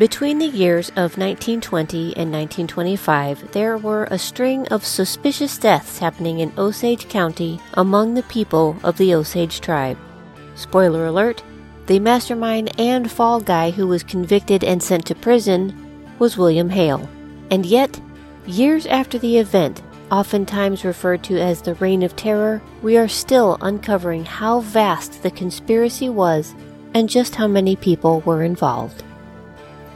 Between the years of 1920 and 1925, there were a string of suspicious deaths happening in Osage County among the people of the Osage tribe. Spoiler alert the mastermind and fall guy who was convicted and sent to prison was William Hale. And yet, years after the event, oftentimes referred to as the Reign of Terror, we are still uncovering how vast the conspiracy was and just how many people were involved.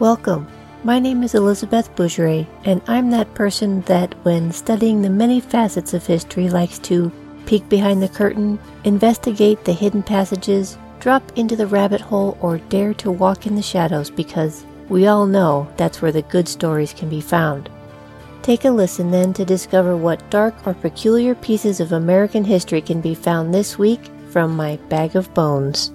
Welcome. My name is Elizabeth Bougeret, and I'm that person that, when studying the many facets of history, likes to peek behind the curtain, investigate the hidden passages, drop into the rabbit hole, or dare to walk in the shadows because we all know that's where the good stories can be found. Take a listen then to discover what dark or peculiar pieces of American history can be found this week from my bag of bones.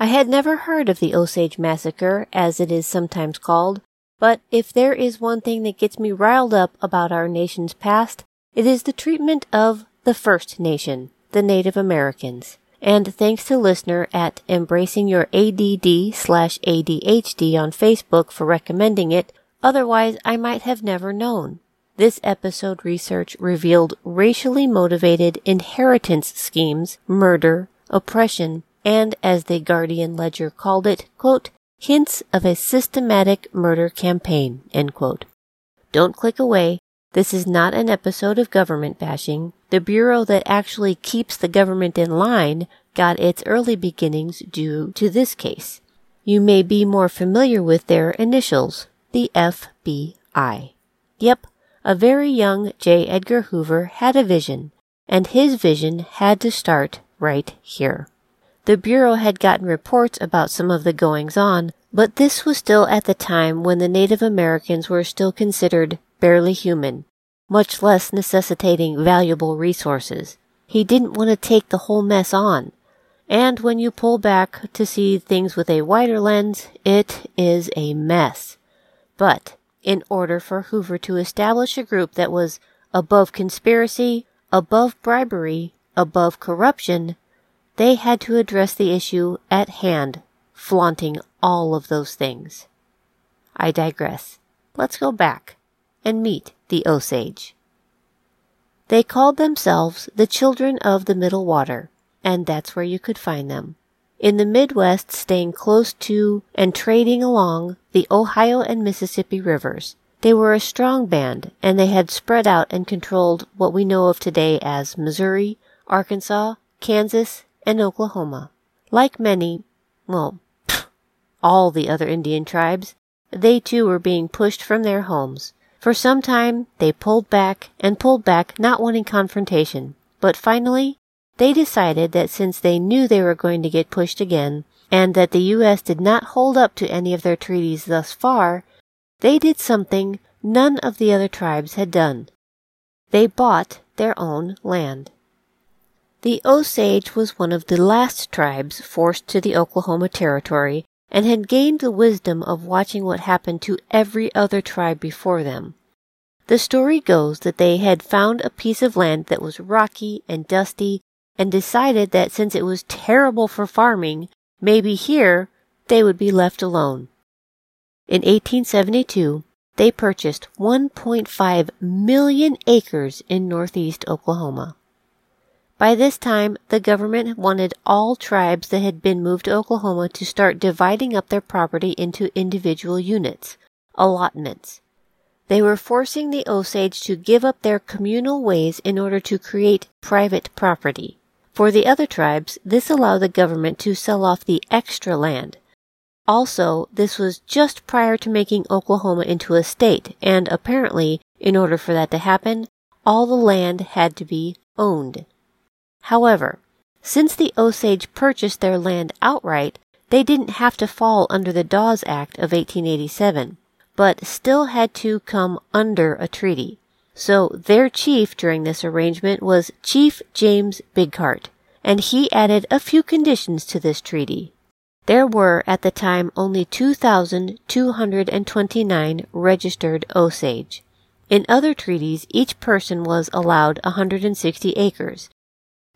I had never heard of the Osage Massacre, as it is sometimes called, but if there is one thing that gets me riled up about our nation's past, it is the treatment of the First Nation, the Native Americans. And thanks to listener at Embracing Your ADD slash ADHD on Facebook for recommending it, otherwise I might have never known. This episode research revealed racially motivated inheritance schemes, murder, oppression, and as the Guardian Ledger called it, quote, hints of a systematic murder campaign, Don't click away. This is not an episode of government bashing. The bureau that actually keeps the government in line got its early beginnings due to this case. You may be more familiar with their initials, the FBI. Yep, a very young J. Edgar Hoover had a vision, and his vision had to start right here. The Bureau had gotten reports about some of the goings on, but this was still at the time when the Native Americans were still considered barely human, much less necessitating valuable resources. He didn't want to take the whole mess on. And when you pull back to see things with a wider lens, it is a mess. But in order for Hoover to establish a group that was above conspiracy, above bribery, above corruption, they had to address the issue at hand, flaunting all of those things. I digress. Let's go back and meet the Osage. They called themselves the Children of the Middle Water, and that's where you could find them. In the Midwest, staying close to and trading along the Ohio and Mississippi rivers. They were a strong band, and they had spread out and controlled what we know of today as Missouri, Arkansas, Kansas, and Oklahoma. Like many, well, all the other Indian tribes, they too were being pushed from their homes. For some time, they pulled back and pulled back, not wanting confrontation. But finally, they decided that since they knew they were going to get pushed again, and that the U.S. did not hold up to any of their treaties thus far, they did something none of the other tribes had done. They bought their own land. The Osage was one of the last tribes forced to the Oklahoma Territory and had gained the wisdom of watching what happened to every other tribe before them. The story goes that they had found a piece of land that was rocky and dusty and decided that since it was terrible for farming, maybe here they would be left alone. In 1872, they purchased 1.5 million acres in northeast Oklahoma. By this time, the government wanted all tribes that had been moved to Oklahoma to start dividing up their property into individual units, allotments. They were forcing the Osage to give up their communal ways in order to create private property. For the other tribes, this allowed the government to sell off the extra land. Also, this was just prior to making Oklahoma into a state, and apparently, in order for that to happen, all the land had to be owned. However, since the Osage purchased their land outright, they didn't have to fall under the Dawes Act of 1887, but still had to come under a treaty. So their chief during this arrangement was Chief James Bigheart, and he added a few conditions to this treaty. There were at the time only 2,229 registered Osage. In other treaties, each person was allowed 160 acres,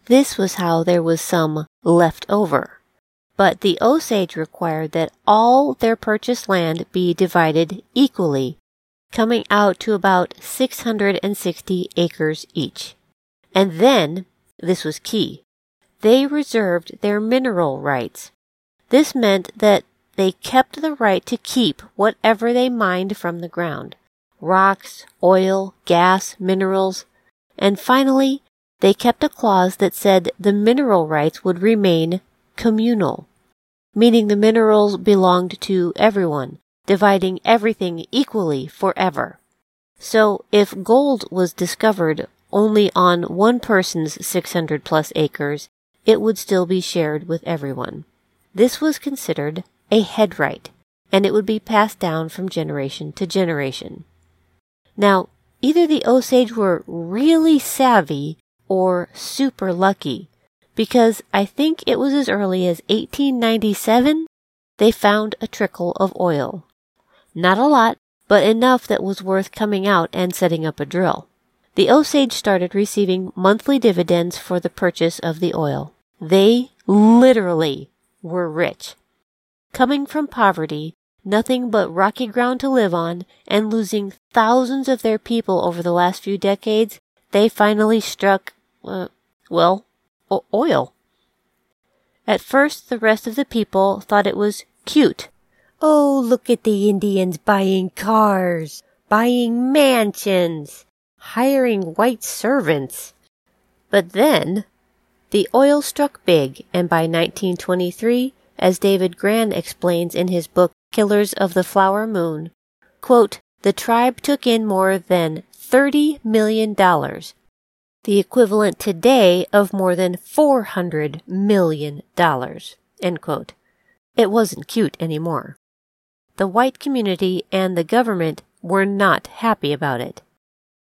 This was how there was some left over. But the Osage required that all their purchased land be divided equally, coming out to about 660 acres each. And then, this was key, they reserved their mineral rights. This meant that they kept the right to keep whatever they mined from the ground rocks, oil, gas, minerals, and finally, they kept a clause that said the mineral rights would remain communal, meaning the minerals belonged to everyone, dividing everything equally forever. So if gold was discovered only on one person's 600 plus acres, it would still be shared with everyone. This was considered a head right, and it would be passed down from generation to generation. Now, either the Osage were really savvy or super lucky, because I think it was as early as 1897 they found a trickle of oil. Not a lot, but enough that was worth coming out and setting up a drill. The Osage started receiving monthly dividends for the purchase of the oil. They literally were rich. Coming from poverty, nothing but rocky ground to live on, and losing thousands of their people over the last few decades, they finally struck, uh, well, o- oil. At first, the rest of the people thought it was cute. Oh, look at the Indians buying cars, buying mansions, hiring white servants. But then, the oil struck big, and by 1923, as David Grann explains in his book Killers of the Flower Moon, quote, the tribe took in more than $30 million, the equivalent today of more than $400 million. It wasn't cute anymore. The white community and the government were not happy about it.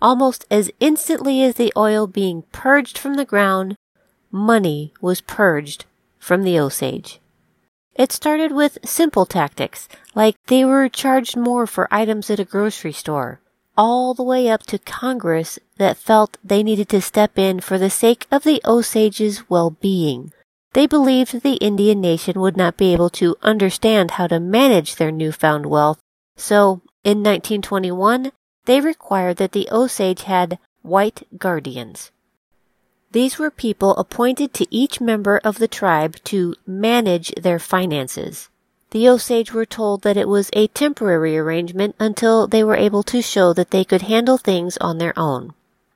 Almost as instantly as the oil being purged from the ground, money was purged from the Osage. It started with simple tactics, like they were charged more for items at a grocery store, all the way up to Congress that felt they needed to step in for the sake of the Osage's well-being. They believed the Indian nation would not be able to understand how to manage their newfound wealth, so in 1921 they required that the Osage had white guardians. These were people appointed to each member of the tribe to manage their finances. The Osage were told that it was a temporary arrangement until they were able to show that they could handle things on their own.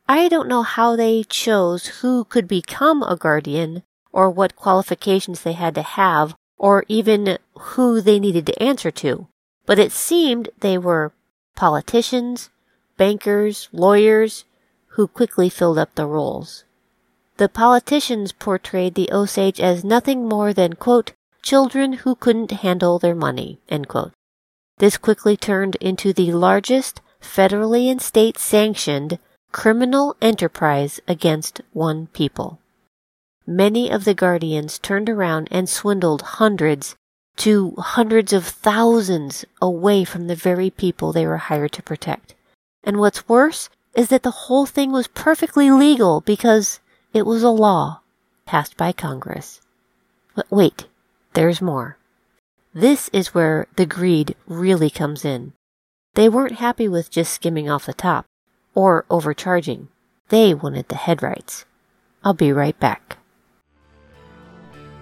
I don't know how they chose who could become a guardian, or what qualifications they had to have, or even who they needed to answer to, but it seemed they were politicians, bankers, lawyers, who quickly filled up the roles. The politicians portrayed the Osage as nothing more than, quote, children who couldn't handle their money, This quickly turned into the largest federally and state sanctioned criminal enterprise against one people. Many of the guardians turned around and swindled hundreds to hundreds of thousands away from the very people they were hired to protect. And what's worse is that the whole thing was perfectly legal because it was a law passed by Congress. But wait, there's more. This is where the greed really comes in. They weren't happy with just skimming off the top or overcharging. They wanted the head rights. I'll be right back.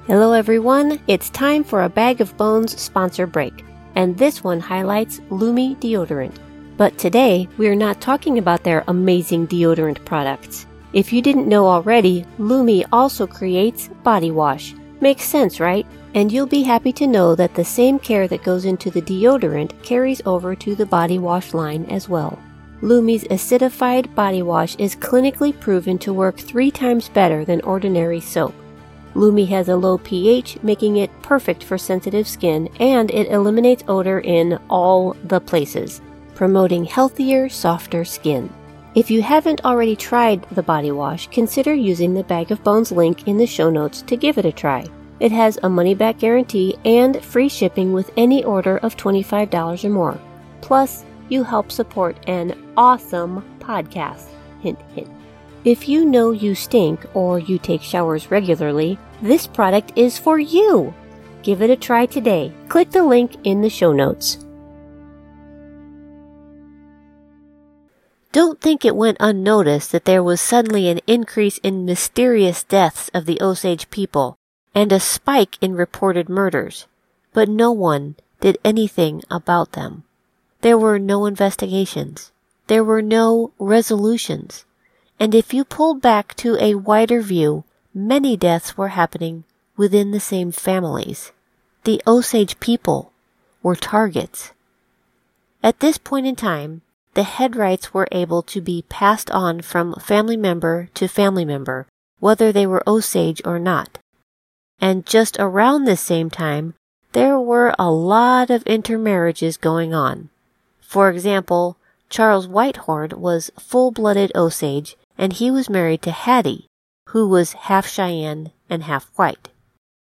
Hello everyone, it's time for a Bag of Bones sponsor break, and this one highlights Lume deodorant. But today, we are not talking about their amazing deodorant products. If you didn't know already, Lume also creates body wash. Makes sense, right? And you'll be happy to know that the same care that goes into the deodorant carries over to the body wash line as well. Lume's acidified body wash is clinically proven to work three times better than ordinary soap. Lumi has a low pH, making it perfect for sensitive skin, and it eliminates odor in all the places, promoting healthier, softer skin. If you haven't already tried the body wash, consider using the Bag of Bones link in the show notes to give it a try. It has a money back guarantee and free shipping with any order of $25 or more. Plus, you help support an awesome podcast. Hint, hint. If you know you stink or you take showers regularly, this product is for you. Give it a try today. Click the link in the show notes. Don't think it went unnoticed that there was suddenly an increase in mysterious deaths of the Osage people and a spike in reported murders, but no one did anything about them. There were no investigations. There were no resolutions. And if you pulled back to a wider view, many deaths were happening within the same families. The Osage people were targets. At this point in time, the head rights were able to be passed on from family member to family member, whether they were Osage or not. And just around this same time, there were a lot of intermarriages going on. For example, Charles Whitehorn was full-blooded Osage, and he was married to Hattie, who was half Cheyenne and half white.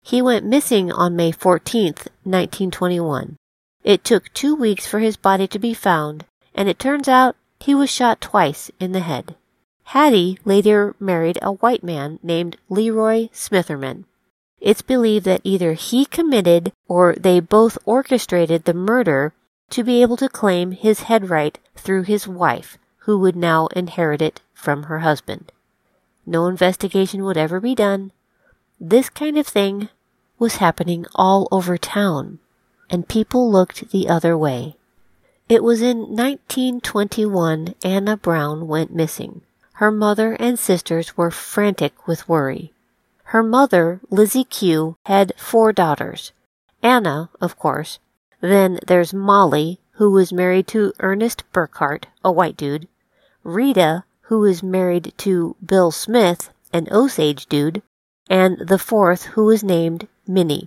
He went missing on May 14, 1921. It took two weeks for his body to be found, and it turns out he was shot twice in the head. Hattie later married a white man named Leroy Smitherman. It's believed that either he committed or they both orchestrated the murder to be able to claim his head right through his wife, who would now inherit it from her husband. No investigation would ever be done. This kind of thing was happening all over town, and people looked the other way. It was in 1921 Anna Brown went missing. Her mother and sisters were frantic with worry. Her mother, Lizzie Q, had four daughters. Anna, of course. Then there's Molly, who was married to Ernest Burkhart, a white dude. Rita, who was married to Bill Smith, an Osage dude. And the fourth, who was named Minnie.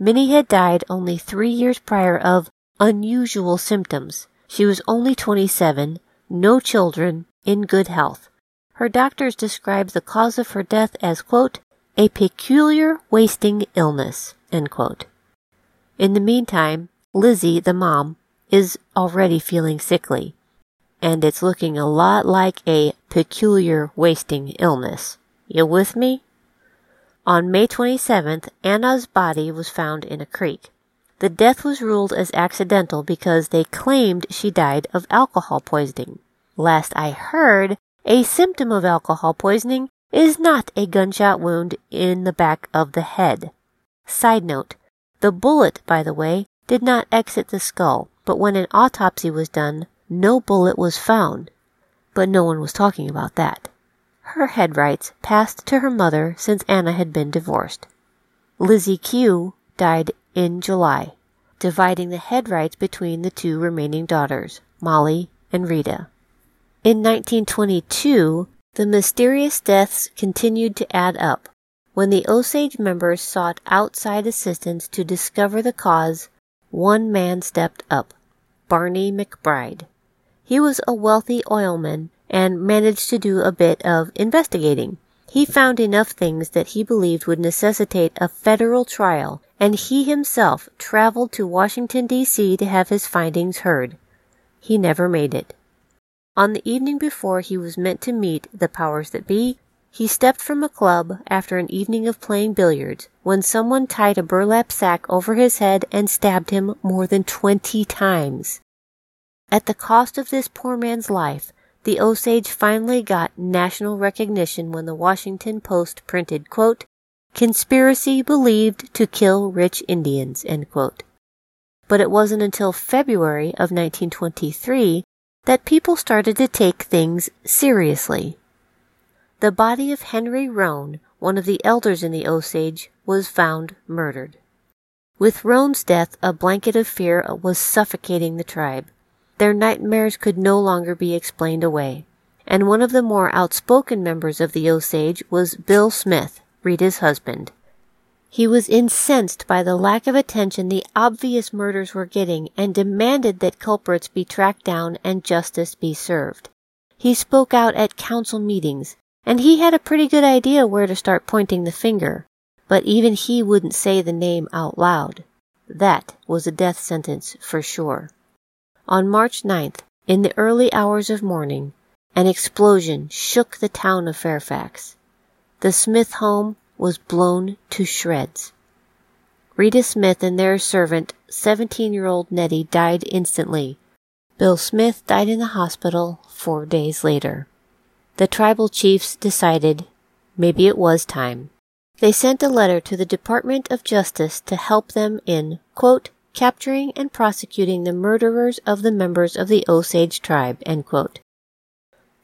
Minnie had died only three years prior of unusual symptoms. She was only 27, no children, in good health. Her doctors described the cause of her death as, quote, a peculiar wasting illness, end quote. In the meantime, Lizzie, the mom, is already feeling sickly, and it's looking a lot like a peculiar wasting illness. You with me? On May 27th, Anna's body was found in a creek. The death was ruled as accidental because they claimed she died of alcohol poisoning. Last I heard, a symptom of alcohol poisoning is not a gunshot wound in the back of the head. Side note, the bullet, by the way, did not exit the skull, but when an autopsy was done, no bullet was found. But no one was talking about that. Her head rights passed to her mother since Anna had been divorced. Lizzie Q died in July, dividing the head rights between the two remaining daughters, Molly and Rita. In 1922, the mysterious deaths continued to add up. When the Osage members sought outside assistance to discover the cause, one man stepped up, Barney McBride. He was a wealthy oilman and managed to do a bit of investigating. He found enough things that he believed would necessitate a federal trial, and he himself traveled to Washington, D.C. to have his findings heard. He never made it. On the evening before he was meant to meet the powers that be, he stepped from a club after an evening of playing billiards when someone tied a burlap sack over his head and stabbed him more than twenty times. At the cost of this poor man's life, the Osage finally got national recognition when the Washington Post printed, quote, Conspiracy believed to kill rich Indians, But it wasn't until February of 1923 that people started to take things seriously. The body of Henry Roan, one of the elders in the Osage, was found murdered. With Roan's death, a blanket of fear was suffocating the tribe. Their nightmares could no longer be explained away. And one of the more outspoken members of the Osage was Bill Smith, Rita's husband. He was incensed by the lack of attention the obvious murders were getting and demanded that culprits be tracked down and justice be served. He spoke out at council meetings, and he had a pretty good idea where to start pointing the finger, but even he wouldn't say the name out loud. That was a death sentence for sure. On March 9th, in the early hours of morning, An explosion shook the town of Fairfax. The Smith home was blown to shreds. Rita Smith and their servant, 17 year old Nettie, died instantly. Bill Smith died in the hospital four days later. The tribal chiefs decided maybe it was time. They sent a letter to the Department of Justice to help them in, quote, capturing and prosecuting the murderers of the members of the Osage tribe.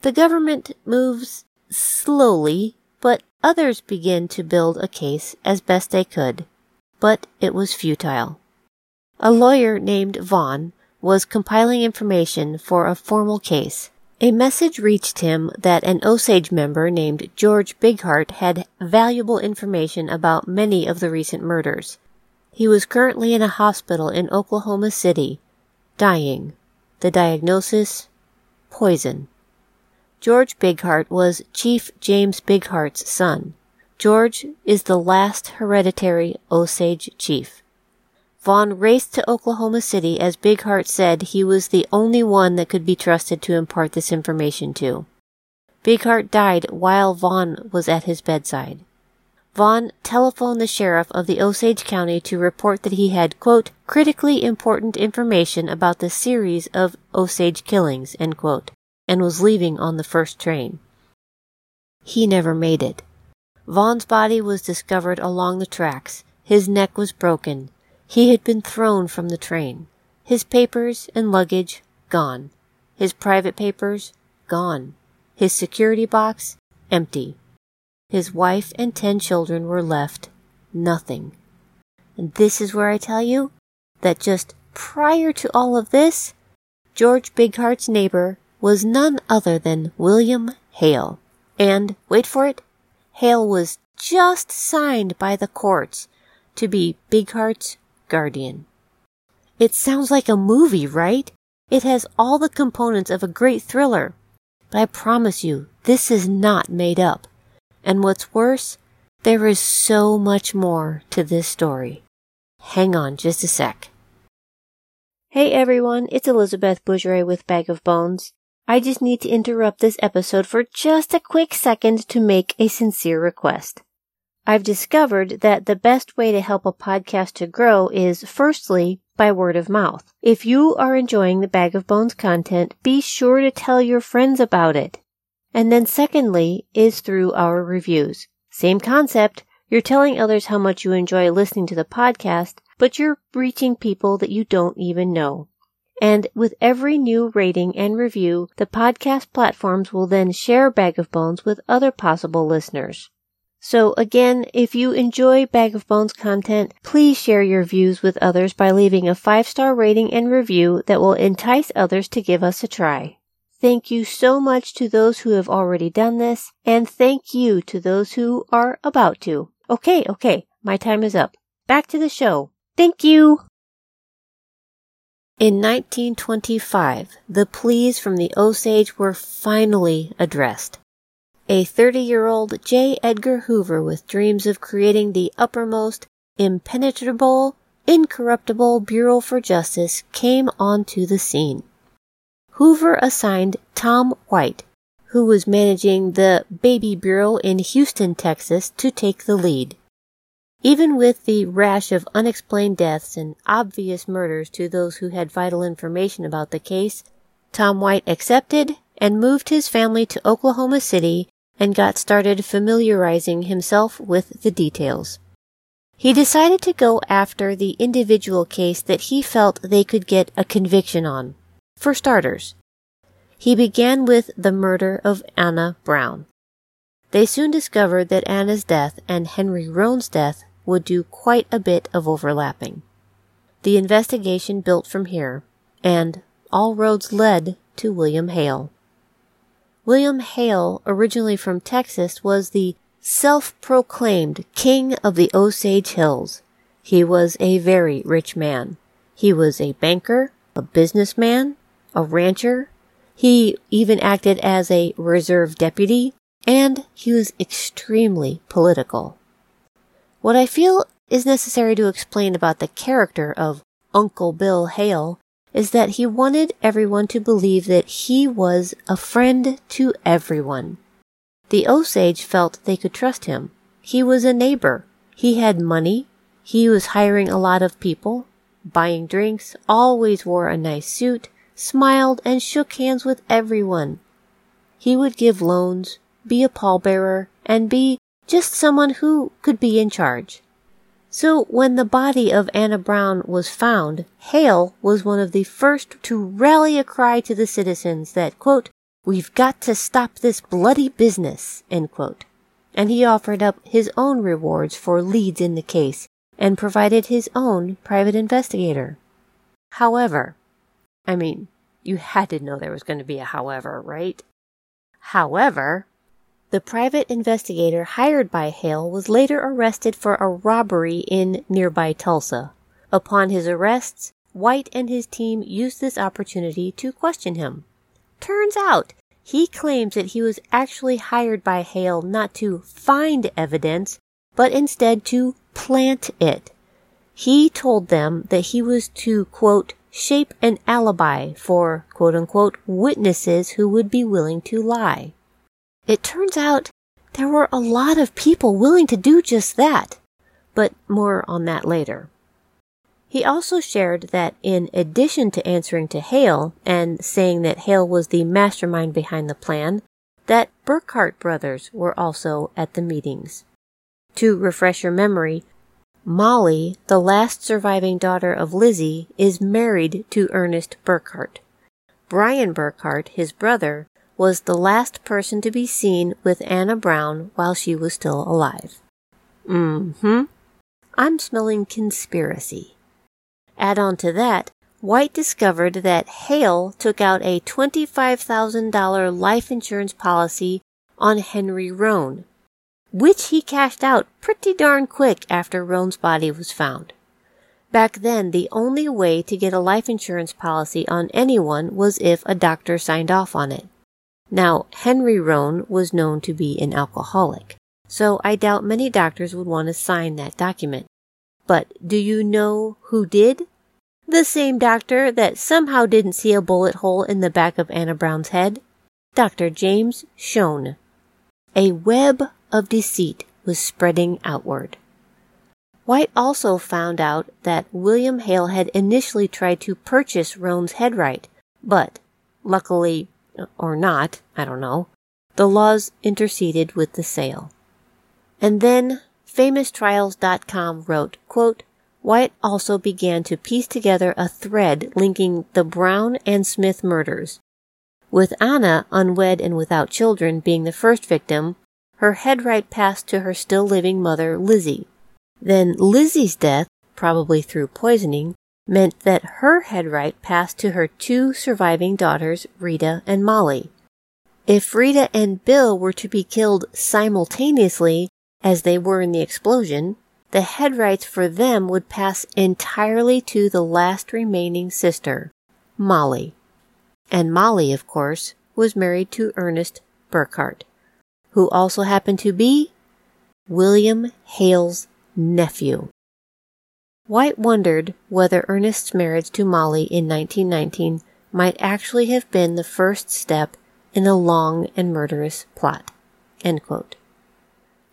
The government moves slowly, but others begin to build a case as best they could. But it was futile. A lawyer named Vaughn was compiling information for a formal case. A message reached him that an Osage member named George Bigheart had valuable information about many of the recent murders. He was currently in a hospital in Oklahoma City, dying. The diagnosis? Poison. George Bigheart was Chief James Bigheart's son. George is the last hereditary Osage chief. Vaughn raced to Oklahoma City as Bigheart said he was the only one that could be trusted to impart this information to. Bigheart died while Vaughn was at his bedside. Vaughn telephoned the sheriff of the Osage County to report that he had, quote, critically important information about the series of Osage killings, end quote and was leaving on the first train. He never made it. Vaughn's body was discovered along the tracks. His neck was broken. He had been thrown from the train. His papers and luggage gone. His private papers gone. His security box empty. His wife and ten children were left nothing. And this is where I tell you that just prior to all of this, George Bigheart's neighbor was none other than William Hale. And, wait for it, Hale was just signed by the courts to be Bigheart's guardian. It sounds like a movie, right? It has all the components of a great thriller. But I promise you, this is not made up. And what's worse, there is so much more to this story. Hang on just a sec. Hey everyone, it's Elizabeth Bougeret with Bag of Bones. I just need to interrupt this episode for just a quick second to make a sincere request. I've discovered that the best way to help a podcast to grow is firstly by word of mouth. If you are enjoying the Bag of Bones content, be sure to tell your friends about it. And then secondly is through our reviews. Same concept. You're telling others how much you enjoy listening to the podcast, but you're reaching people that you don't even know. And with every new rating and review, the podcast platforms will then share Bag of Bones with other possible listeners. So again, if you enjoy Bag of Bones content, please share your views with others by leaving a five star rating and review that will entice others to give us a try. Thank you so much to those who have already done this, and thank you to those who are about to. Okay, okay, my time is up. Back to the show. Thank you! In 1925, the pleas from the Osage were finally addressed. A 30 year old J. Edgar Hoover with dreams of creating the uppermost, impenetrable, incorruptible Bureau for Justice came onto the scene. Hoover assigned Tom White, who was managing the Baby Bureau in Houston, Texas, to take the lead. Even with the rash of unexplained deaths and obvious murders to those who had vital information about the case, Tom White accepted and moved his family to Oklahoma City and got started familiarizing himself with the details. He decided to go after the individual case that he felt they could get a conviction on. For starters, he began with the murder of Anna Brown. They soon discovered that Anna's death and Henry Roan's death would do quite a bit of overlapping. The investigation built from here, and all roads led to William Hale. William Hale, originally from Texas, was the self-proclaimed king of the Osage Hills. He was a very rich man. He was a banker, a businessman, a rancher. He even acted as a reserve deputy, and he was extremely political. What I feel is necessary to explain about the character of Uncle Bill Hale is that he wanted everyone to believe that he was a friend to everyone. The Osage felt they could trust him. He was a neighbor. He had money. He was hiring a lot of people, buying drinks, always wore a nice suit, smiled, and shook hands with everyone. He would give loans, be a pallbearer, and be just someone who could be in charge. So when the body of Anna Brown was found, Hale was one of the first to rally a cry to the citizens that, quote, We've got to stop this bloody business, end quote. And he offered up his own rewards for leads in the case and provided his own private investigator. However, I mean, you had to know there was going to be a however, right? However, the private investigator hired by Hale was later arrested for a robbery in nearby Tulsa. Upon his arrests, White and his team used this opportunity to question him. Turns out, he claims that he was actually hired by Hale not to find evidence, but instead to plant it. He told them that he was to, quote, shape an alibi for, quote unquote, witnesses who would be willing to lie. It turns out there were a lot of people willing to do just that, but more on that later. He also shared that in addition to answering to Hale and saying that Hale was the mastermind behind the plan, that Burkhart brothers were also at the meetings. To refresh your memory, Molly, the last surviving daughter of Lizzie, is married to Ernest Burkhart. Brian Burkhart, his brother, was the last person to be seen with Anna Brown while she was still alive. Mm-hmm. I'm smelling conspiracy. Add on to that, White discovered that Hale took out a $25,000 life insurance policy on Henry Roan, which he cashed out pretty darn quick after Roan's body was found. Back then, the only way to get a life insurance policy on anyone was if a doctor signed off on it. Now, Henry Roan was known to be an alcoholic, so I doubt many doctors would want to sign that document. But do you know who did? The same doctor that somehow didn't see a bullet hole in the back of Anna Brown's head. Dr. James Schoen. A web of deceit was spreading outward. White also found out that William Hale had initially tried to purchase Roan's headright, but luckily or not, I don't know, the laws interceded with the sale. And then FamousTrials.com wrote, quote, White also began to piece together a thread linking the Brown and Smith murders. With Anna, unwed and without children, being the first victim, her headright passed to her still living mother, Lizzie. Then Lizzie's death, probably through poisoning, meant that her headright passed to her two surviving daughters, Rita and Molly. If Rita and Bill were to be killed simultaneously, as they were in the explosion, the headrights for them would pass entirely to the last remaining sister, Molly. And Molly, of course, was married to Ernest Burkhart, who also happened to be William Hale's nephew. White wondered whether Ernest's marriage to Molly in 1919 might actually have been the first step in a long and murderous plot.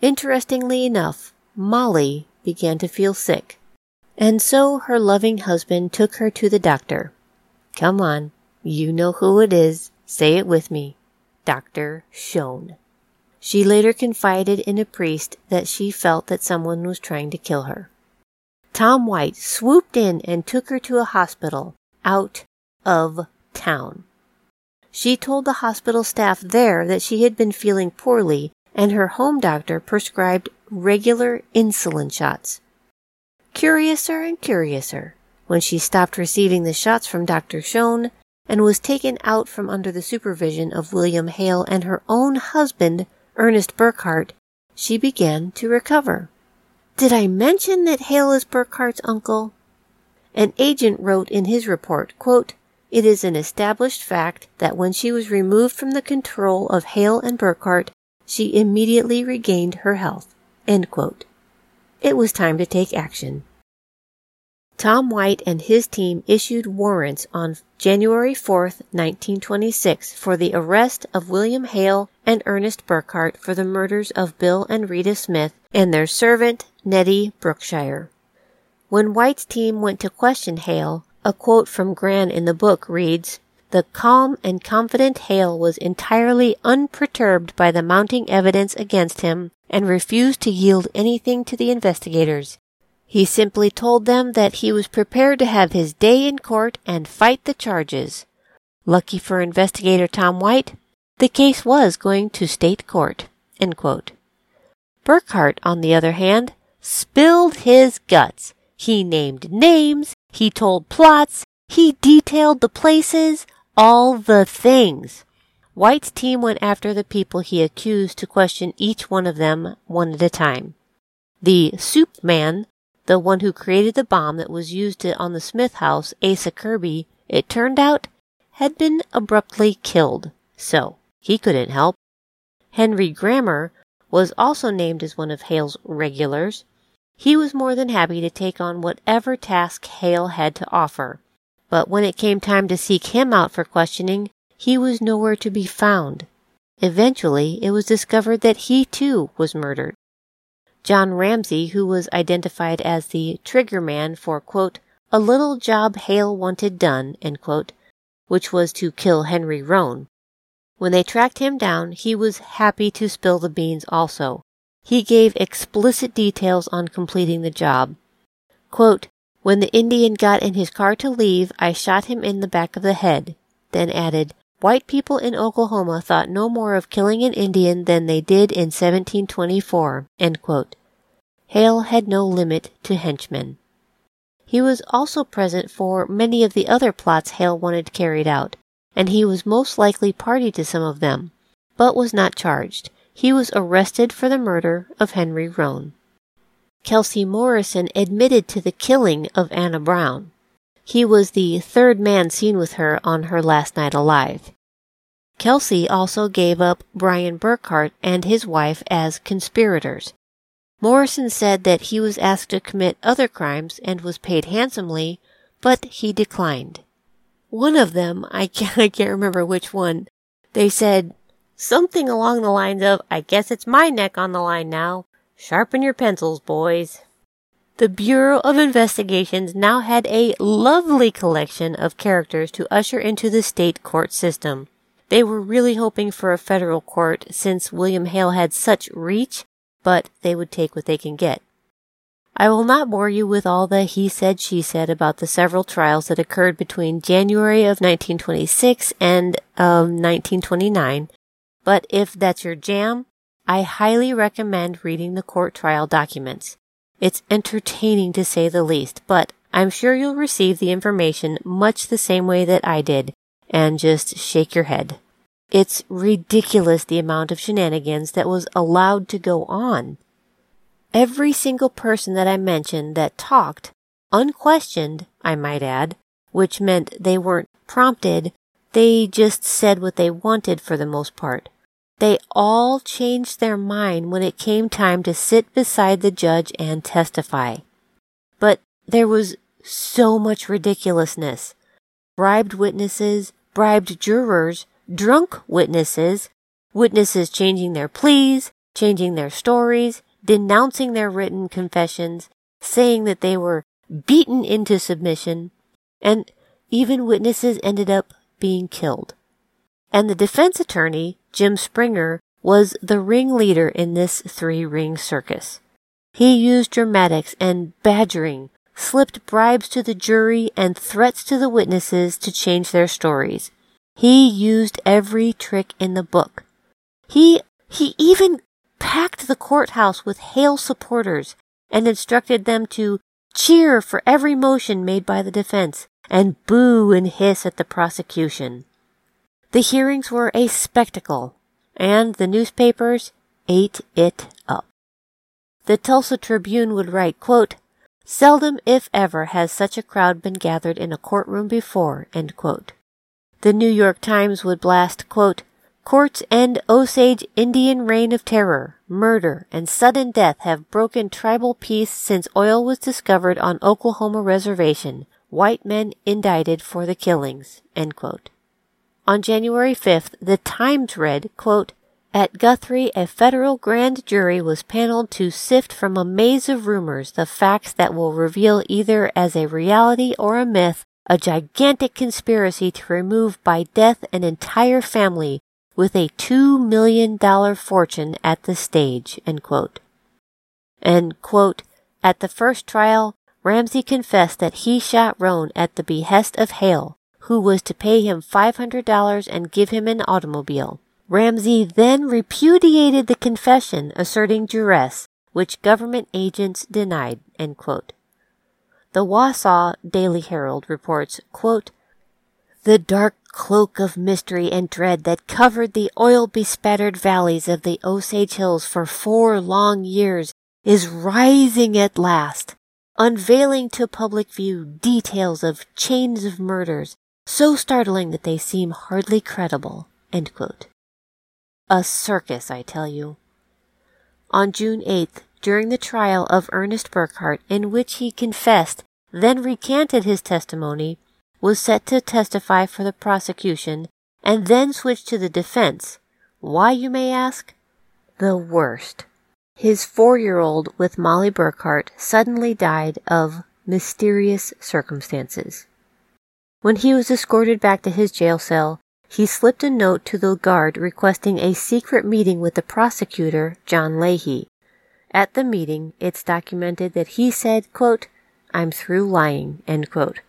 Interestingly enough, Molly began to feel sick, and so her loving husband took her to the doctor. Come on, you know who it is. Say it with me. Dr. Schoen. She later confided in a priest that she felt that someone was trying to kill her. Tom White swooped in and took her to a hospital out of town. She told the hospital staff there that she had been feeling poorly and her home doctor prescribed regular insulin shots. Curiouser and curiouser, when she stopped receiving the shots from Dr. Schoen and was taken out from under the supervision of William Hale and her own husband, Ernest Burkhart, she began to recover. Did I mention that Hale is Burkhart's uncle? An agent wrote in his report, quote, It is an established fact that when she was removed from the control of Hale and Burkhart, she immediately regained her health. It was time to take action. Tom White and his team issued warrants on January 4, 1926 for the arrest of William Hale and Ernest Burkhart for the murders of Bill and Rita Smith and their servant, Nettie Brookshire. When White's team went to question Hale, a quote from Grann in the book reads, The calm and confident Hale was entirely unperturbed by the mounting evidence against him and refused to yield anything to the investigators. He simply told them that he was prepared to have his day in court and fight the charges. Lucky for investigator Tom White, the case was going to state court. Burkhart, on the other hand, spilled his guts. He named names, he told plots, he detailed the places, all the things. White's team went after the people he accused to question each one of them one at a time. The soup man the one who created the bomb that was used on the Smith house, Asa Kirby, it turned out, had been abruptly killed, so he couldn't help. Henry Grammer was also named as one of Hale's regulars. He was more than happy to take on whatever task Hale had to offer, but when it came time to seek him out for questioning, he was nowhere to be found. Eventually, it was discovered that he too was murdered. John Ramsey, who was identified as the trigger man for, quote, a little job Hale wanted done, quote, which was to kill Henry Roan. When they tracked him down, he was happy to spill the beans also. He gave explicit details on completing the job. Quote, when the Indian got in his car to leave, I shot him in the back of the head, then added, White people in Oklahoma thought no more of killing an Indian than they did in 1724. Hale had no limit to henchmen. He was also present for many of the other plots Hale wanted carried out, and he was most likely party to some of them, but was not charged. He was arrested for the murder of Henry Roan. Kelsey Morrison admitted to the killing of Anna Brown. He was the third man seen with her on her last night alive. Kelsey also gave up Brian Burkhart and his wife as conspirators, Morrison said that he was asked to commit other crimes and was paid handsomely, but he declined. One of them, I can't, I can't remember which one, they said something along the lines of, I guess it's my neck on the line now. Sharpen your pencils, boys. The Bureau of Investigations now had a lovely collection of characters to usher into the state court system. They were really hoping for a federal court since William Hale had such reach but they would take what they can get. I will not bore you with all the he said, she said about the several trials that occurred between January of 1926 and of 1929, but if that's your jam, I highly recommend reading the court trial documents. It's entertaining to say the least, but I'm sure you'll receive the information much the same way that I did, and just shake your head. It's ridiculous the amount of shenanigans that was allowed to go on. Every single person that I mentioned that talked, unquestioned, I might add, which meant they weren't prompted, they just said what they wanted for the most part. They all changed their mind when it came time to sit beside the judge and testify. But there was so much ridiculousness. Bribed witnesses, bribed jurors, drunk witnesses, witnesses changing their pleas, changing their stories, denouncing their written confessions, saying that they were beaten into submission, and even witnesses ended up being killed. And the defense attorney, Jim Springer, was the ringleader in this three ring circus. He used dramatics and badgering, slipped bribes to the jury and threats to the witnesses to change their stories. He used every trick in the book. He, he even packed the courthouse with Hale supporters and instructed them to cheer for every motion made by the defense and boo and hiss at the prosecution. The hearings were a spectacle, and the newspapers ate it up. The Tulsa Tribune would write, quote, Seldom, if ever, has such a crowd been gathered in a courtroom before, the New York Times would blast, quote, Courts end Osage Indian reign of terror, murder, and sudden death have broken tribal peace since oil was discovered on Oklahoma reservation. White men indicted for the killings. On January 5th, the Times read, quote, At Guthrie, a federal grand jury was paneled to sift from a maze of rumors the facts that will reveal either as a reality or a myth a gigantic conspiracy to remove by death an entire family with a $2 million fortune at the stage, And, quote, And quote, at the first trial, Ramsey confessed that he shot Roan at the behest of Hale, who was to pay him $500 and give him an automobile. Ramsey then repudiated the confession, asserting duress, which government agents denied. The Wausau Daily Herald reports, quote, the dark cloak of mystery and dread that covered the oil bespattered valleys of the Osage Hills for four long years is rising at last, unveiling to public view details of chains of murders so startling that they seem hardly credible. A circus, I tell you. On June 8th, during the trial of Ernest Burkhart, in which he confessed, then recanted his testimony, was set to testify for the prosecution and then switch to the defense. Why, you may ask? The worst. His four year old with Molly Burkhart suddenly died of mysterious circumstances. When he was escorted back to his jail cell, he slipped a note to the guard requesting a secret meeting with the prosecutor, John Leahy. At the meeting, it's documented that he said, quote, I'm through lying, end quote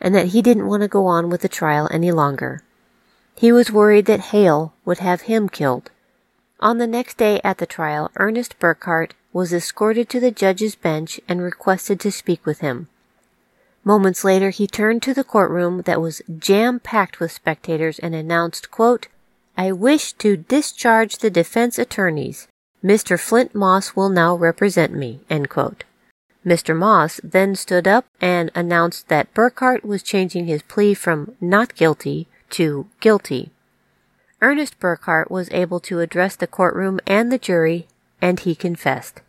and that he didn't want to go on with the trial any longer. He was worried that Hale would have him killed. On the next day at the trial, Ernest Burkhart was escorted to the judge's bench and requested to speak with him. Moments later, he turned to the courtroom that was jam packed with spectators and announced, quote, I wish to discharge the defense attorneys. Mr. Flint Moss will now represent me, end quote. Mr. Moss then stood up and announced that Burkhart was changing his plea from not guilty to guilty. Ernest Burkhart was able to address the courtroom and the jury, and he confessed.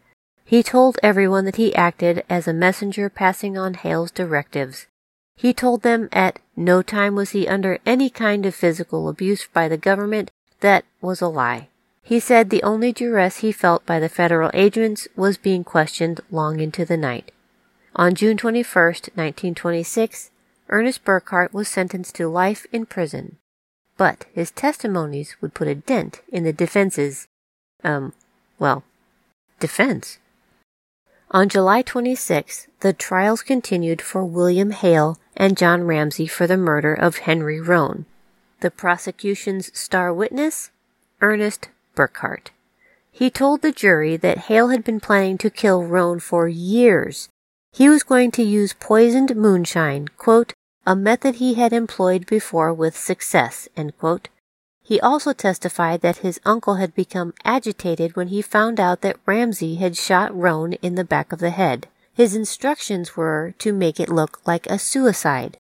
He told everyone that he acted as a messenger passing on Hale's directives. He told them at no time was he under any kind of physical abuse by the government. That was a lie. He said the only duress he felt by the federal agents was being questioned long into the night. On June 21, 1926, Ernest Burkhart was sentenced to life in prison. But his testimonies would put a dent in the defense's, um, well, defense. On July 26, the trials continued for William Hale and John Ramsey for the murder of Henry Roan. The prosecution's star witness, Ernest Burkhart. He told the jury that Hale had been planning to kill Roan for years. He was going to use poisoned moonshine, quote, a method he had employed before with success, He also testified that his uncle had become agitated when he found out that Ramsey had shot Roan in the back of the head. His instructions were to make it look like a suicide.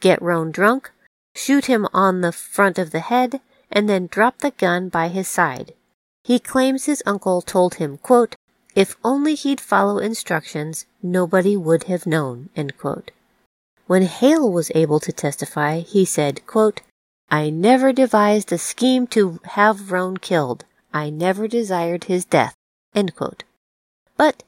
Get Roan drunk, shoot him on the front of the head, and then drop the gun by his side. He claims his uncle told him, quote, if only he'd follow instructions, nobody would have known, When Hale was able to testify, he said, quote, I never devised a scheme to have Roan killed. I never desired his death. But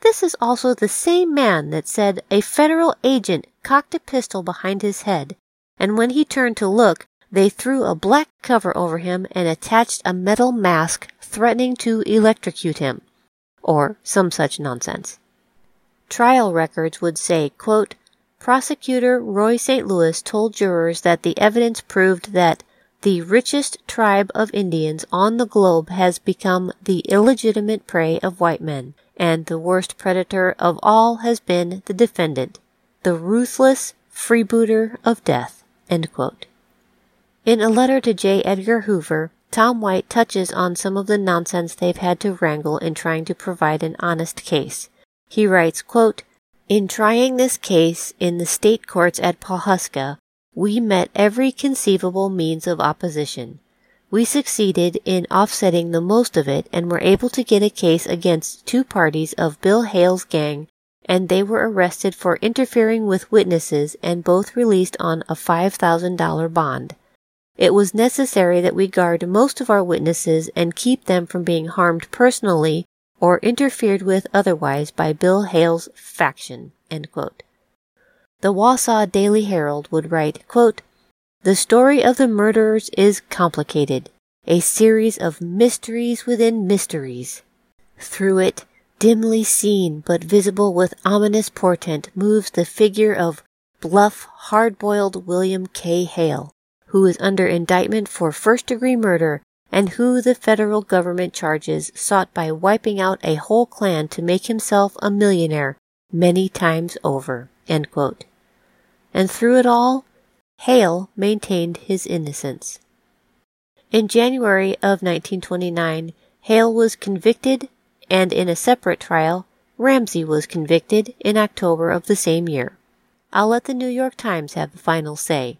this is also the same man that said a federal agent cocked a pistol behind his head, and when he turned to look, they threw a black cover over him and attached a metal mask threatening to electrocute him, or some such nonsense. Trial records would say, quote, Prosecutor Roy St. Lewis told jurors that the evidence proved that the richest tribe of Indians on the globe has become the illegitimate prey of white men, and the worst predator of all has been the defendant, the ruthless freebooter of death. In a letter to J. Edgar Hoover, Tom White touches on some of the nonsense they've had to wrangle in trying to provide an honest case. He writes, quote, In trying this case in the state courts at Pawhuska, we met every conceivable means of opposition. We succeeded in offsetting the most of it and were able to get a case against two parties of Bill Hale's gang, and they were arrested for interfering with witnesses and both released on a $5,000 bond. It was necessary that we guard most of our witnesses and keep them from being harmed personally or interfered with otherwise by Bill Hale's faction. The Wausau Daily Herald would write, quote, the story of the murderers is complicated, a series of mysteries within mysteries. Through it, dimly seen but visible with ominous portent, moves the figure of bluff, hard-boiled William K. Hale, who is under indictment for first-degree murder and who the federal government charges sought by wiping out a whole clan to make himself a millionaire many times over. And through it all, Hale maintained his innocence. In January of 1929, Hale was convicted, and in a separate trial, Ramsey was convicted in October of the same year. I'll let the New York Times have the final say.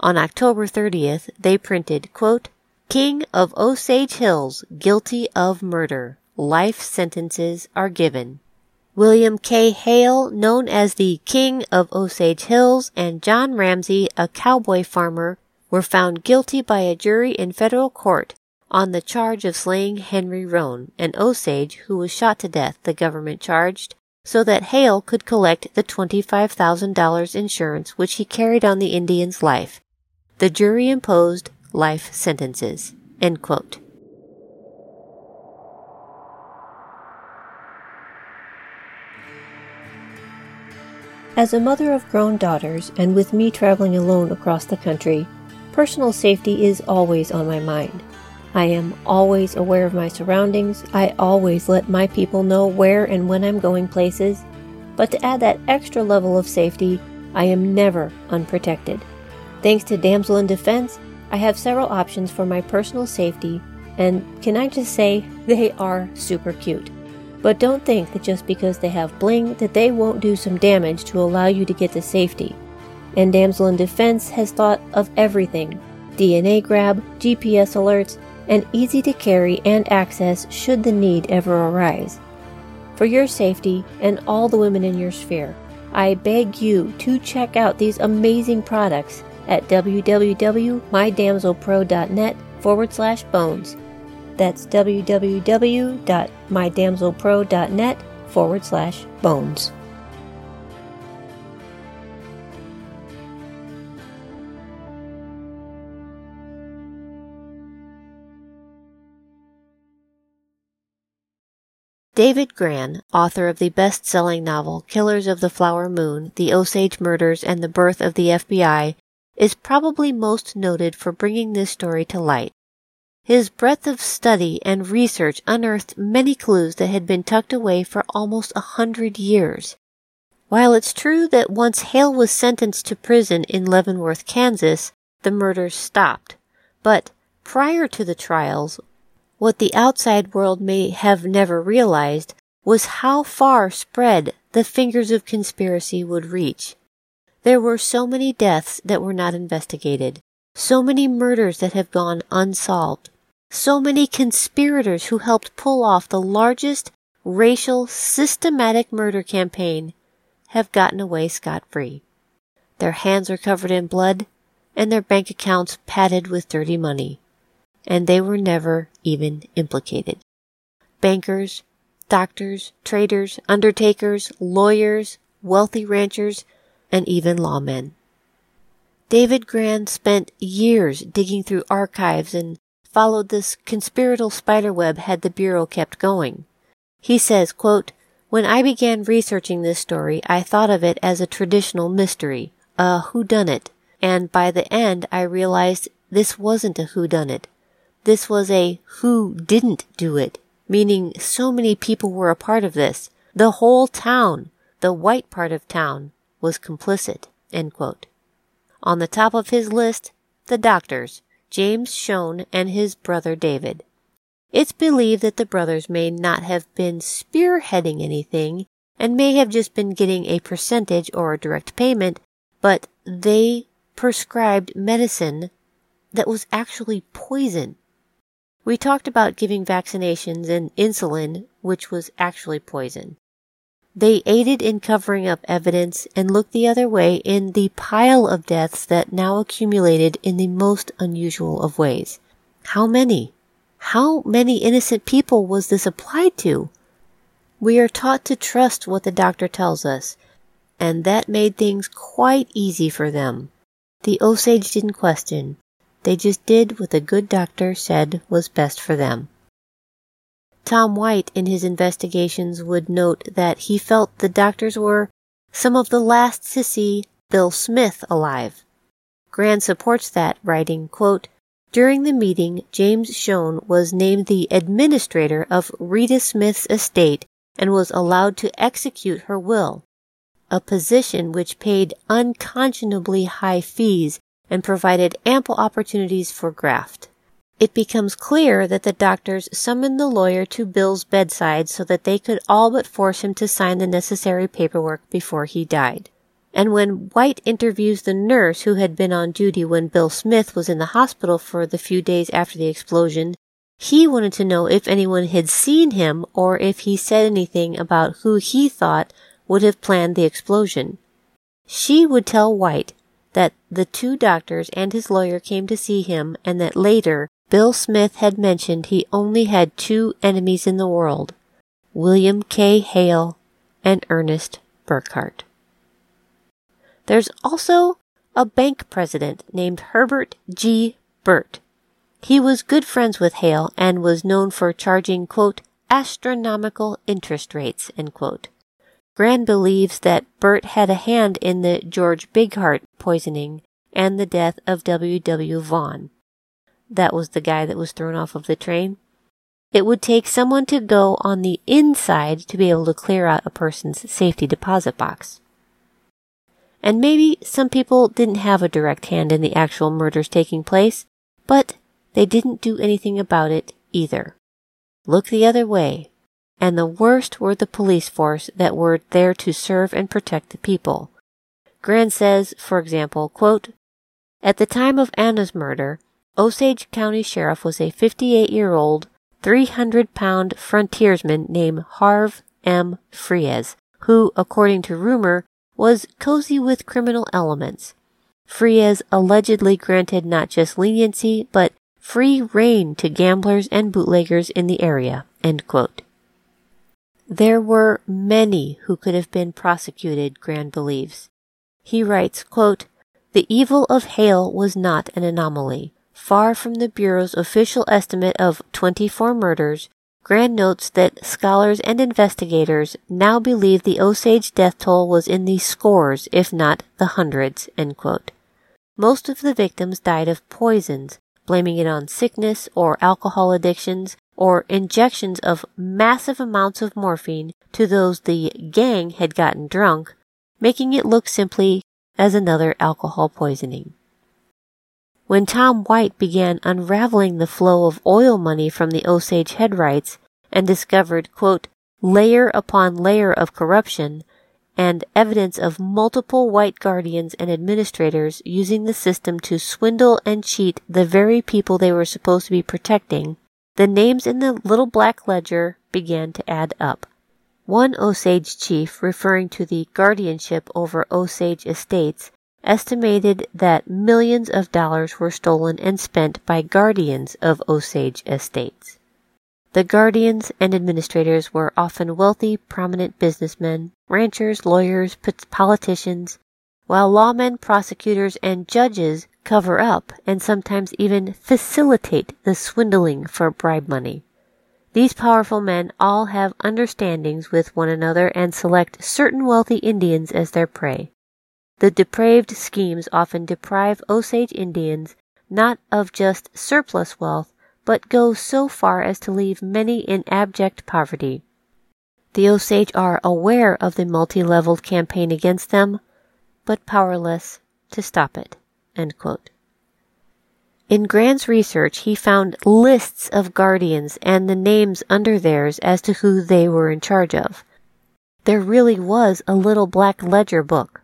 On October 30th, they printed, quote, King of Osage Hills guilty of murder. Life sentences are given. William K. Hale, known as the King of Osage Hills, and John Ramsey, a cowboy farmer, were found guilty by a jury in federal court on the charge of slaying Henry Roan, an Osage who was shot to death, the government charged, so that Hale could collect the $25,000 insurance which he carried on the Indian's life. The jury imposed life sentences. End quote. As a mother of grown daughters, and with me traveling alone across the country, personal safety is always on my mind. I am always aware of my surroundings. I always let my people know where and when I'm going places. But to add that extra level of safety, I am never unprotected. Thanks to Damsel in Defense, I have several options for my personal safety, and can I just say, they are super cute. But don't think that just because they have bling that they won't do some damage to allow you to get to safety. And Damsel in Defense has thought of everything DNA grab, GPS alerts, and easy to carry and access should the need ever arise. For your safety and all the women in your sphere, I beg you to check out these amazing products at www.mydamselpro.net forward slash bones. That's www.mydamselpro.net forward slash bones. David Grann, author of the best-selling novel Killers of the Flower Moon, The Osage Murders, and the Birth of the FBI, is probably most noted for bringing this story to light. His breadth of study and research unearthed many clues that had been tucked away for almost a hundred years. While it's true that once Hale was sentenced to prison in Leavenworth, Kansas, the murders stopped. But prior to the trials, what the outside world may have never realized was how far spread the fingers of conspiracy would reach. There were so many deaths that were not investigated, so many murders that have gone unsolved, so many conspirators who helped pull off the largest racial systematic murder campaign have gotten away scot free. Their hands are covered in blood and their bank accounts padded with dirty money. And they were never even implicated. Bankers, doctors, traders, undertakers, lawyers, wealthy ranchers, and even lawmen. David Grann spent years digging through archives and followed this conspiratorial spiderweb had the Bureau kept going. He says, quote, When I began researching this story, I thought of it as a traditional mystery, a whodunit, and by the end I realized this wasn't a whodunit. This was a who didn't do it, meaning so many people were a part of this. The whole town, the white part of town, was complicit. On the top of his list, the doctors, James Shoun and his brother David. It's believed that the brothers may not have been spearheading anything and may have just been getting a percentage or a direct payment, but they prescribed medicine that was actually poison We talked about giving vaccinations and insulin, which was actually poison. They aided in covering up evidence and looked the other way in the pile of deaths that now accumulated in the most unusual of ways. How many? How many innocent people was this applied to? We are taught to trust what the doctor tells us, and that made things quite easy for them. The Osage didn't question. They just did what the good doctor said was best for them. Tom White, in his investigations, would note that he felt the doctors were some of the last to see Bill Smith alive. Grann supports that, writing, quote, During the meeting, James Shoun was named the administrator of Rita Smith's estate and was allowed to execute her will, a position which paid unconscionably high fees and provided ample opportunities for graft. It becomes clear that the doctors summoned the lawyer to Bill's bedside so that they could all but force him to sign the necessary paperwork before he died. And when White interviews the nurse who had been on duty when Bill Smith was in the hospital for the few days after the explosion, he wanted to know if anyone had seen him or if he said anything about who he thought would have planned the explosion. She would tell White that the two doctors and his lawyer came to see him and that later Bill Smith had mentioned he only had two enemies in the world, William K. Hale and Ernest Burkhart. There's also a bank president named Herbert G. Burt he was good friends with Hale and was known for charging, quote, astronomical interest rates, end quote. Grann believes that Burt had a hand in the George Bigheart poisoning and the death of W. W. Vaughn. That was the guy that was thrown off of the train. It would take someone to go on the inside to be able to clear out a person's safety deposit box. And maybe some people didn't have a direct hand in the actual murders taking place, but they didn't do anything about it either. Look the other way. And the worst were the police force that were there to serve and protect the people. Grann says, for example, quote, At the time of Anna's murder, Osage County Sheriff was a 58 year old, 300 pound frontiersman named Harve M. Freas, who, according to rumor, was cozy with criminal elements. Freas allegedly granted not just leniency, but free rein to gamblers and bootleggers in the area. There were many who could have been prosecuted, Grann believes. He writes, quote, The evil of Hale was not an anomaly. Far from the Bureau's official estimate of 24 murders, Grann notes that scholars and investigators now believe the Osage death toll was in the scores, if not the hundreds. Most of the victims died of poisons, blaming it on sickness or alcohol addictions or injections of massive amounts of morphine to those the gang had gotten drunk, making it look simply as another alcohol poisoning. When Tom White began unraveling the flow of oil money from the Osage headrights and discovered, quote, layer upon layer of corruption, and evidence of multiple white guardians and administrators using the system to swindle and cheat the very people they were supposed to be protecting, the names in the little black ledger began to add up. One Osage chief, referring to the guardianship over Osage estates, estimated that millions of dollars were stolen and spent by guardians of Osage estates. The guardians and administrators were often wealthy, prominent businessmen, ranchers, lawyers, politicians, while lawmen, prosecutors, and judges cover up and sometimes even facilitate the swindling for bribe money. These powerful men all have understandings with one another and select certain wealthy Indians as their prey. The depraved schemes often deprive Osage Indians not of just surplus wealth, but go so far as to leave many in abject poverty. The Osage are aware of the multi leveled campaign against them, but powerless to stop it. In Grann's research, he found lists of guardians and the names under theirs as to who they were in charge of. There really was a little black ledger book.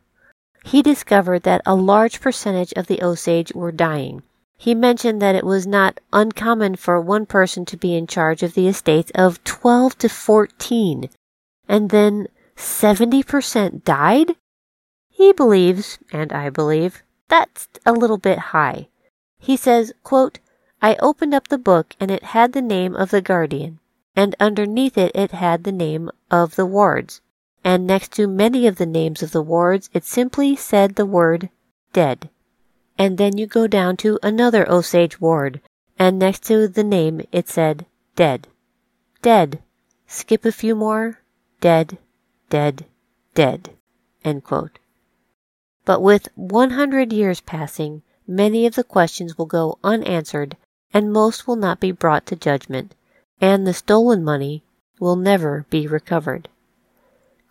He discovered that a large percentage of the Osage were dying, He mentioned that it was not uncommon for one person to be in charge of the estates of 12 to 14, and then 70% died? He believes, and I believe, that's a little bit high. He says, quote, I opened up the book and it had the name of the guardian, and underneath it it had the name of the wards, and next to many of the names of the wards it simply said the word dead. And then you go down to another Osage ward, and next to the name it said dead. Dead. Skip a few more. Dead, dead, dead. But with 100 years passing, many of the questions will go unanswered and most will not be brought to judgment, and the stolen money will never be recovered.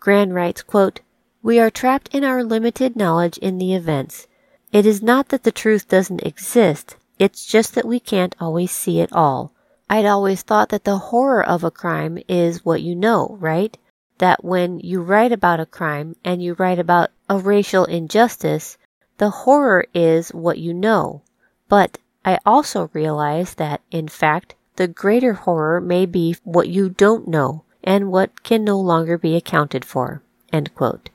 Grann writes, quote, We are trapped in our limited knowledge in the events. It is not that the truth doesn't exist, it's just that we can't always see it all. I'd always thought that the horror of a crime is what you know, right? That when you write about a crime and you write about a racial injustice, the horror is what you know. But I also realize that, in fact, the greater horror may be what you don't know and what can no longer be accounted for. End quote.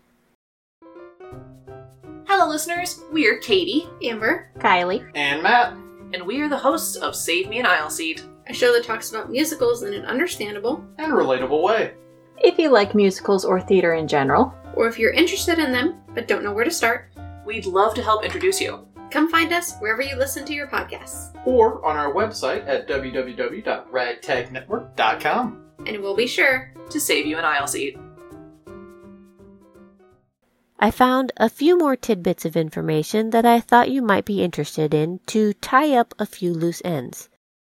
Hello, listeners. We are Katie, Amber, Kylie, and Matt, and we are the hosts of Save Me an Aisle Seat, a show that talks about musicals in an understandable and relatable way. If you like musicals or theater in general, or if you're interested in them but don't know where to start, we'd love to help introduce you. Come find us wherever you listen to your podcasts. Or on our website at www.ragtagnetwork.com. And we'll be sure to save you an aisle seat. I found a few more tidbits of information that I thought you might be interested in to tie up a few loose ends.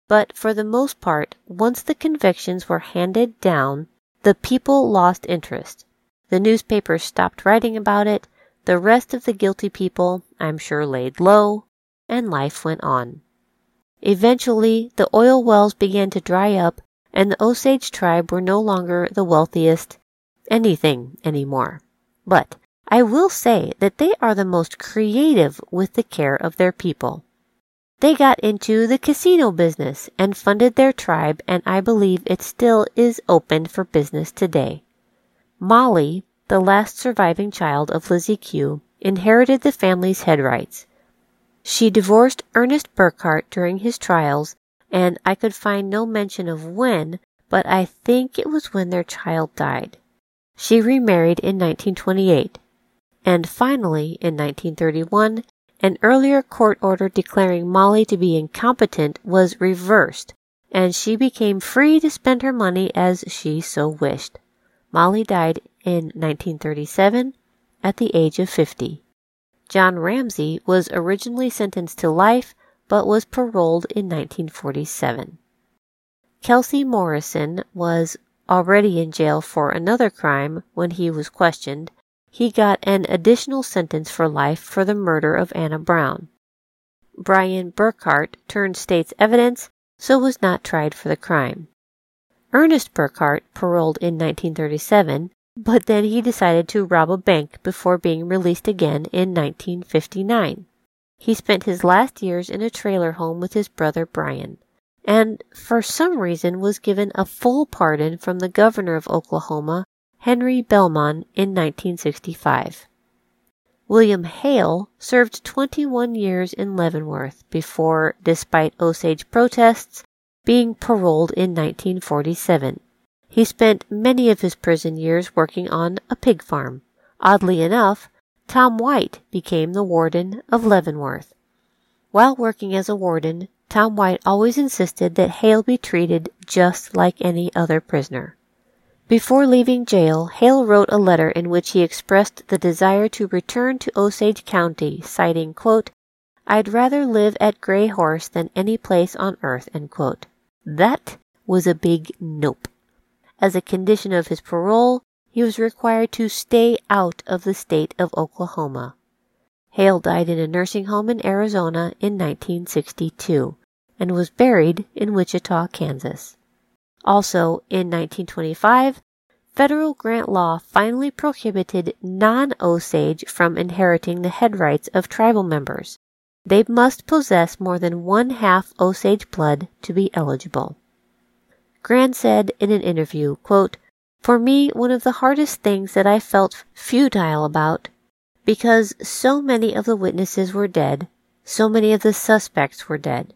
But for the most part, once the convictions were handed down, the people lost interest. The newspapers stopped writing about it, the rest of the guilty people, I'm sure, laid low, and life went on. Eventually, the oil wells began to dry up, and the Osage tribe were no longer the wealthiest anything anymore. But I will say that they are the most creative with the care of their people. They got into the casino business and funded their tribe, and I believe it still is open for business today. Molly, the last surviving child of Lizzie Q, inherited the family's head rights. She divorced Ernest Burkhart during his trials, and I could find no mention of when, but I think it was when their child died. She remarried in 1928. And finally, in 1931, an earlier court order declaring Molly to be incompetent was reversed, and she became free to spend her money as she so wished. Molly died in 1937 at the age of 50. John Ramsey was originally sentenced to life but was paroled in 1947. Kelsey Morrison was already in jail for another crime when he was questioned. He got an additional sentence for life for the murder of Anna Brown. Bryan Burkhart turned state's evidence, so was not tried for the crime. Ernest Burkhart paroled in 1937 but then he decided to rob a bank before being released again in 1959. He spent his last years in a trailer home with his brother Bryan, and for some reason was given a full pardon from the governor of Oklahoma, Henry Bellmon, in 1965. William Hale served 21 years in Leavenworth before, despite Osage protests, being paroled in 1947. He spent many of his prison years working on a pig farm. Oddly enough, Tom White became the warden of Leavenworth. While working as a warden, Tom White always insisted that Hale be treated just like any other prisoner. Before leaving jail, Hale wrote a letter in which he expressed the desire to return to Osage County, citing, quote, I'd rather live at Gray Horse than any place on earth, That was a big nope. As a condition of his parole, he was required to stay out of the state of Oklahoma. Hale died in a nursing home in Arizona in 1962 and was buried in Wichita, Kansas. Also, in 1925, federal grant law finally prohibited non Osage from inheriting the head rights of tribal members. They must possess more than one half Osage blood to be eligible. Grann said in an interview, quote, For me, one of the hardest things that I felt futile about, because so many of the witnesses were dead, so many of the suspects were dead,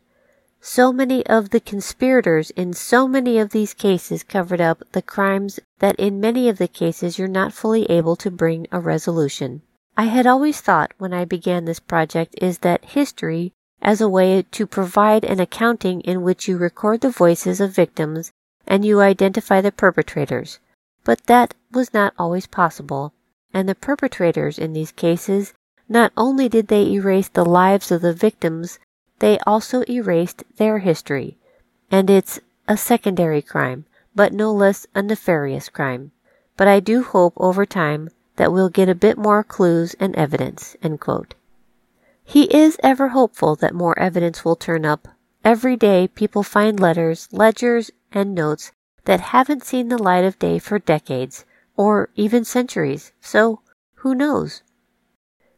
so many of the conspirators in so many of these cases covered up the crimes that in many of the cases you're not fully able to bring a resolution. I had always thought when I began this project is that history as a way to provide an accounting in which you record the voices of victims and you identify the perpetrators. But that was not always possible, and the perpetrators in these cases not only did they erase the lives of the victims, they also erased their history. And it's a secondary crime, but no less a nefarious crime. But I do hope over time that we'll get a bit more clues and evidence. He is ever hopeful that more evidence will turn up. Every day people find letters, ledgers, and notes that haven't seen the light of day for decades, or even centuries, so who knows?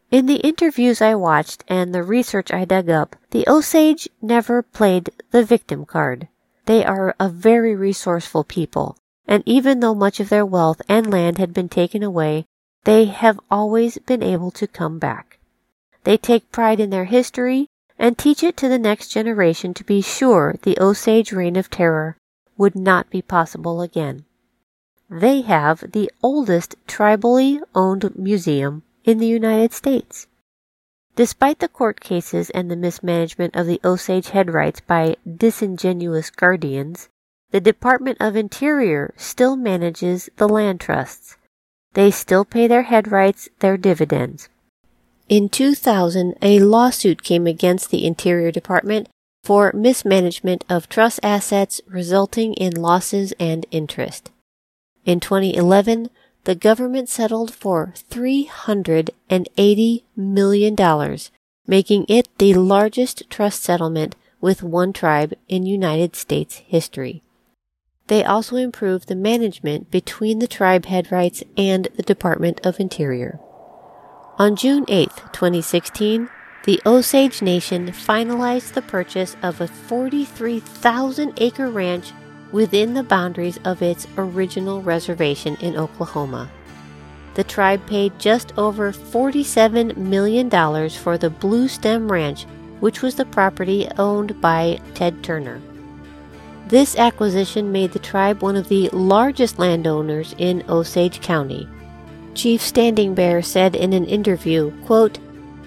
In the interviews I watched and the research I dug up, the Osage never played the victim card. They are a very resourceful people, and even though much of their wealth and land had been taken away, they have always been able to come back. They take pride in their history and teach it to the next generation to be sure the Osage reign of terror would not be possible again. They have the oldest tribally owned museum in the United States. Despite the court cases and the mismanagement of the Osage head rights by disingenuous guardians, the Department of Interior still manages the land trusts. They still pay their head rights their dividends. In 2000, a lawsuit came against the Interior Department for mismanagement of trust assets resulting in losses and interest. In 2011, the government settled for $380 million, making it the largest trust settlement with one tribe in United States history. They also improved the management between the tribe head rights and the Department of Interior. On June 8, 2016, the Osage Nation finalized the purchase of a 43,000 acre ranch within the boundaries of its original reservation in Oklahoma. The tribe paid just over $47 million for the Bluestem Ranch, which was the property owned by Ted Turner. This acquisition made the tribe one of the largest landowners in Osage County. Chief Standing Bear said in an interview, quote,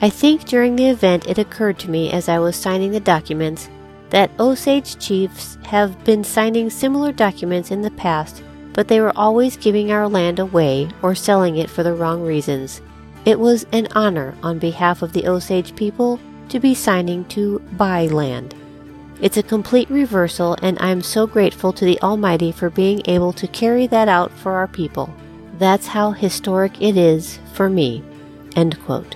I think during the event it occurred to me as I was signing the documents that Osage chiefs have been signing similar documents in the past, but they were always giving our land away or selling it for the wrong reasons. It was an honor on behalf of the Osage people to be signing to buy land. It's a complete reversal, and I am so grateful to the Almighty for being able to carry that out for our people. That's how historic it is for me. End quote.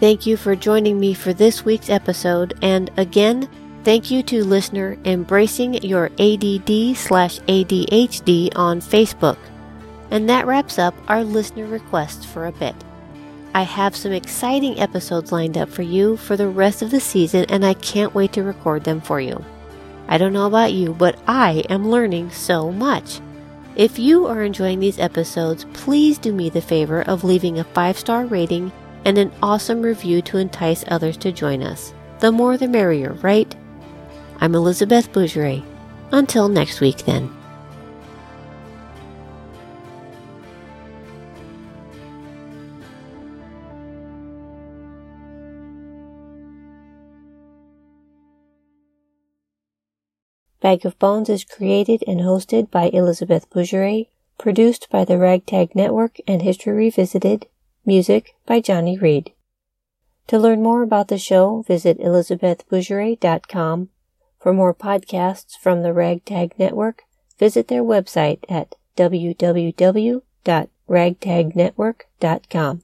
Thank you for joining me for this week's episode, and again, thank you to listener Embracing Your ADD slash ADHD on Facebook. And that wraps up our listener requests for a bit. I have some exciting episodes lined up for you for the rest of the season, and I can't wait to record them for you. I don't know about you, but I am learning so much. If you are enjoying these episodes, please do me the favor of leaving a five star rating and an awesome review to entice others to join us. The more the merrier, right? I'm Elizabeth Bougeret. Until next week, then. Bag of Bones is created and hosted by Elizabeth Bougeret, produced by the Ragtag Network and History Revisited, Music by Johnny Reed. To learn more about the show, visit elizabethbougeret.com. For more podcasts from the Ragtag Network, visit their website at www.ragtagnetwork.com.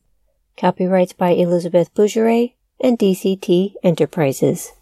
Copyrights by Elizabeth Bougeret and DCT Enterprises.